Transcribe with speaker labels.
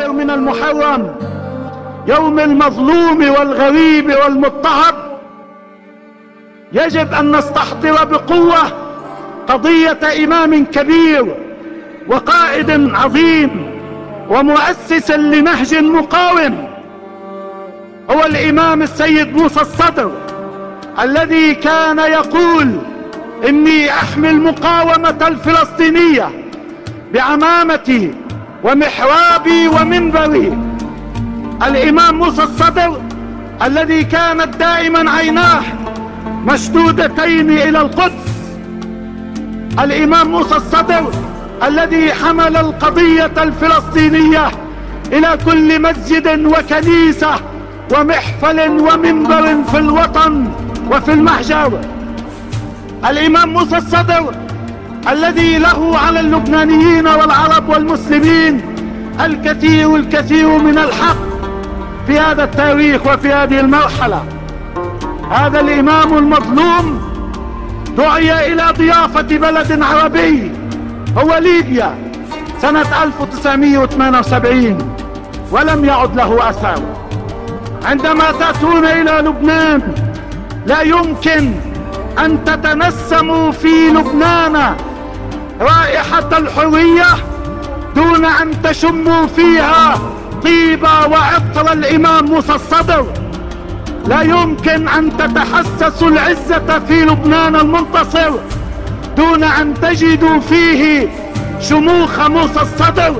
Speaker 1: يومنا المحرم يوم المظلوم والغريب والمضطهد. يجب أن نستحضر بقوة قضية إمام كبير وقائد عظيم ومؤسس لنهج مقاوم. هو الإمام السيد موسى الصدر الذي كان يقول إني احمي المقاومه الفلسطينية بعمامتي ومحرابي ومنبري. الإمام موسى الصدر الذي كانت دائما عيناه مشدودتين إلى القدس. الإمام موسى الصدر الذي حمل القضية الفلسطينية إلى كل مسجد وكنيسة ومحفل ومنبر في الوطن وفي المحجر. الإمام موسى الصدر الذي له على اللبنانيين والعرب والمسلمين الكثير الكثير من الحق في هذا التاريخ وفي هذه المرحلة. هذا الإمام المظلوم دعي إلى ضيافة بلد عربي هو ليبيا سنة 1978 ولم يعد له أثر. عندما تأتون إلى لبنان لا يمكن أن تتنسموا في لبنان رائحة الحرية دون أن تشموا فيها طيب وعطر الإمام موسى الصدر. لا يمكن أن تتحسسوا العزة في لبنان المنتصر دون أن تجدوا فيه شموخ موسى الصدر.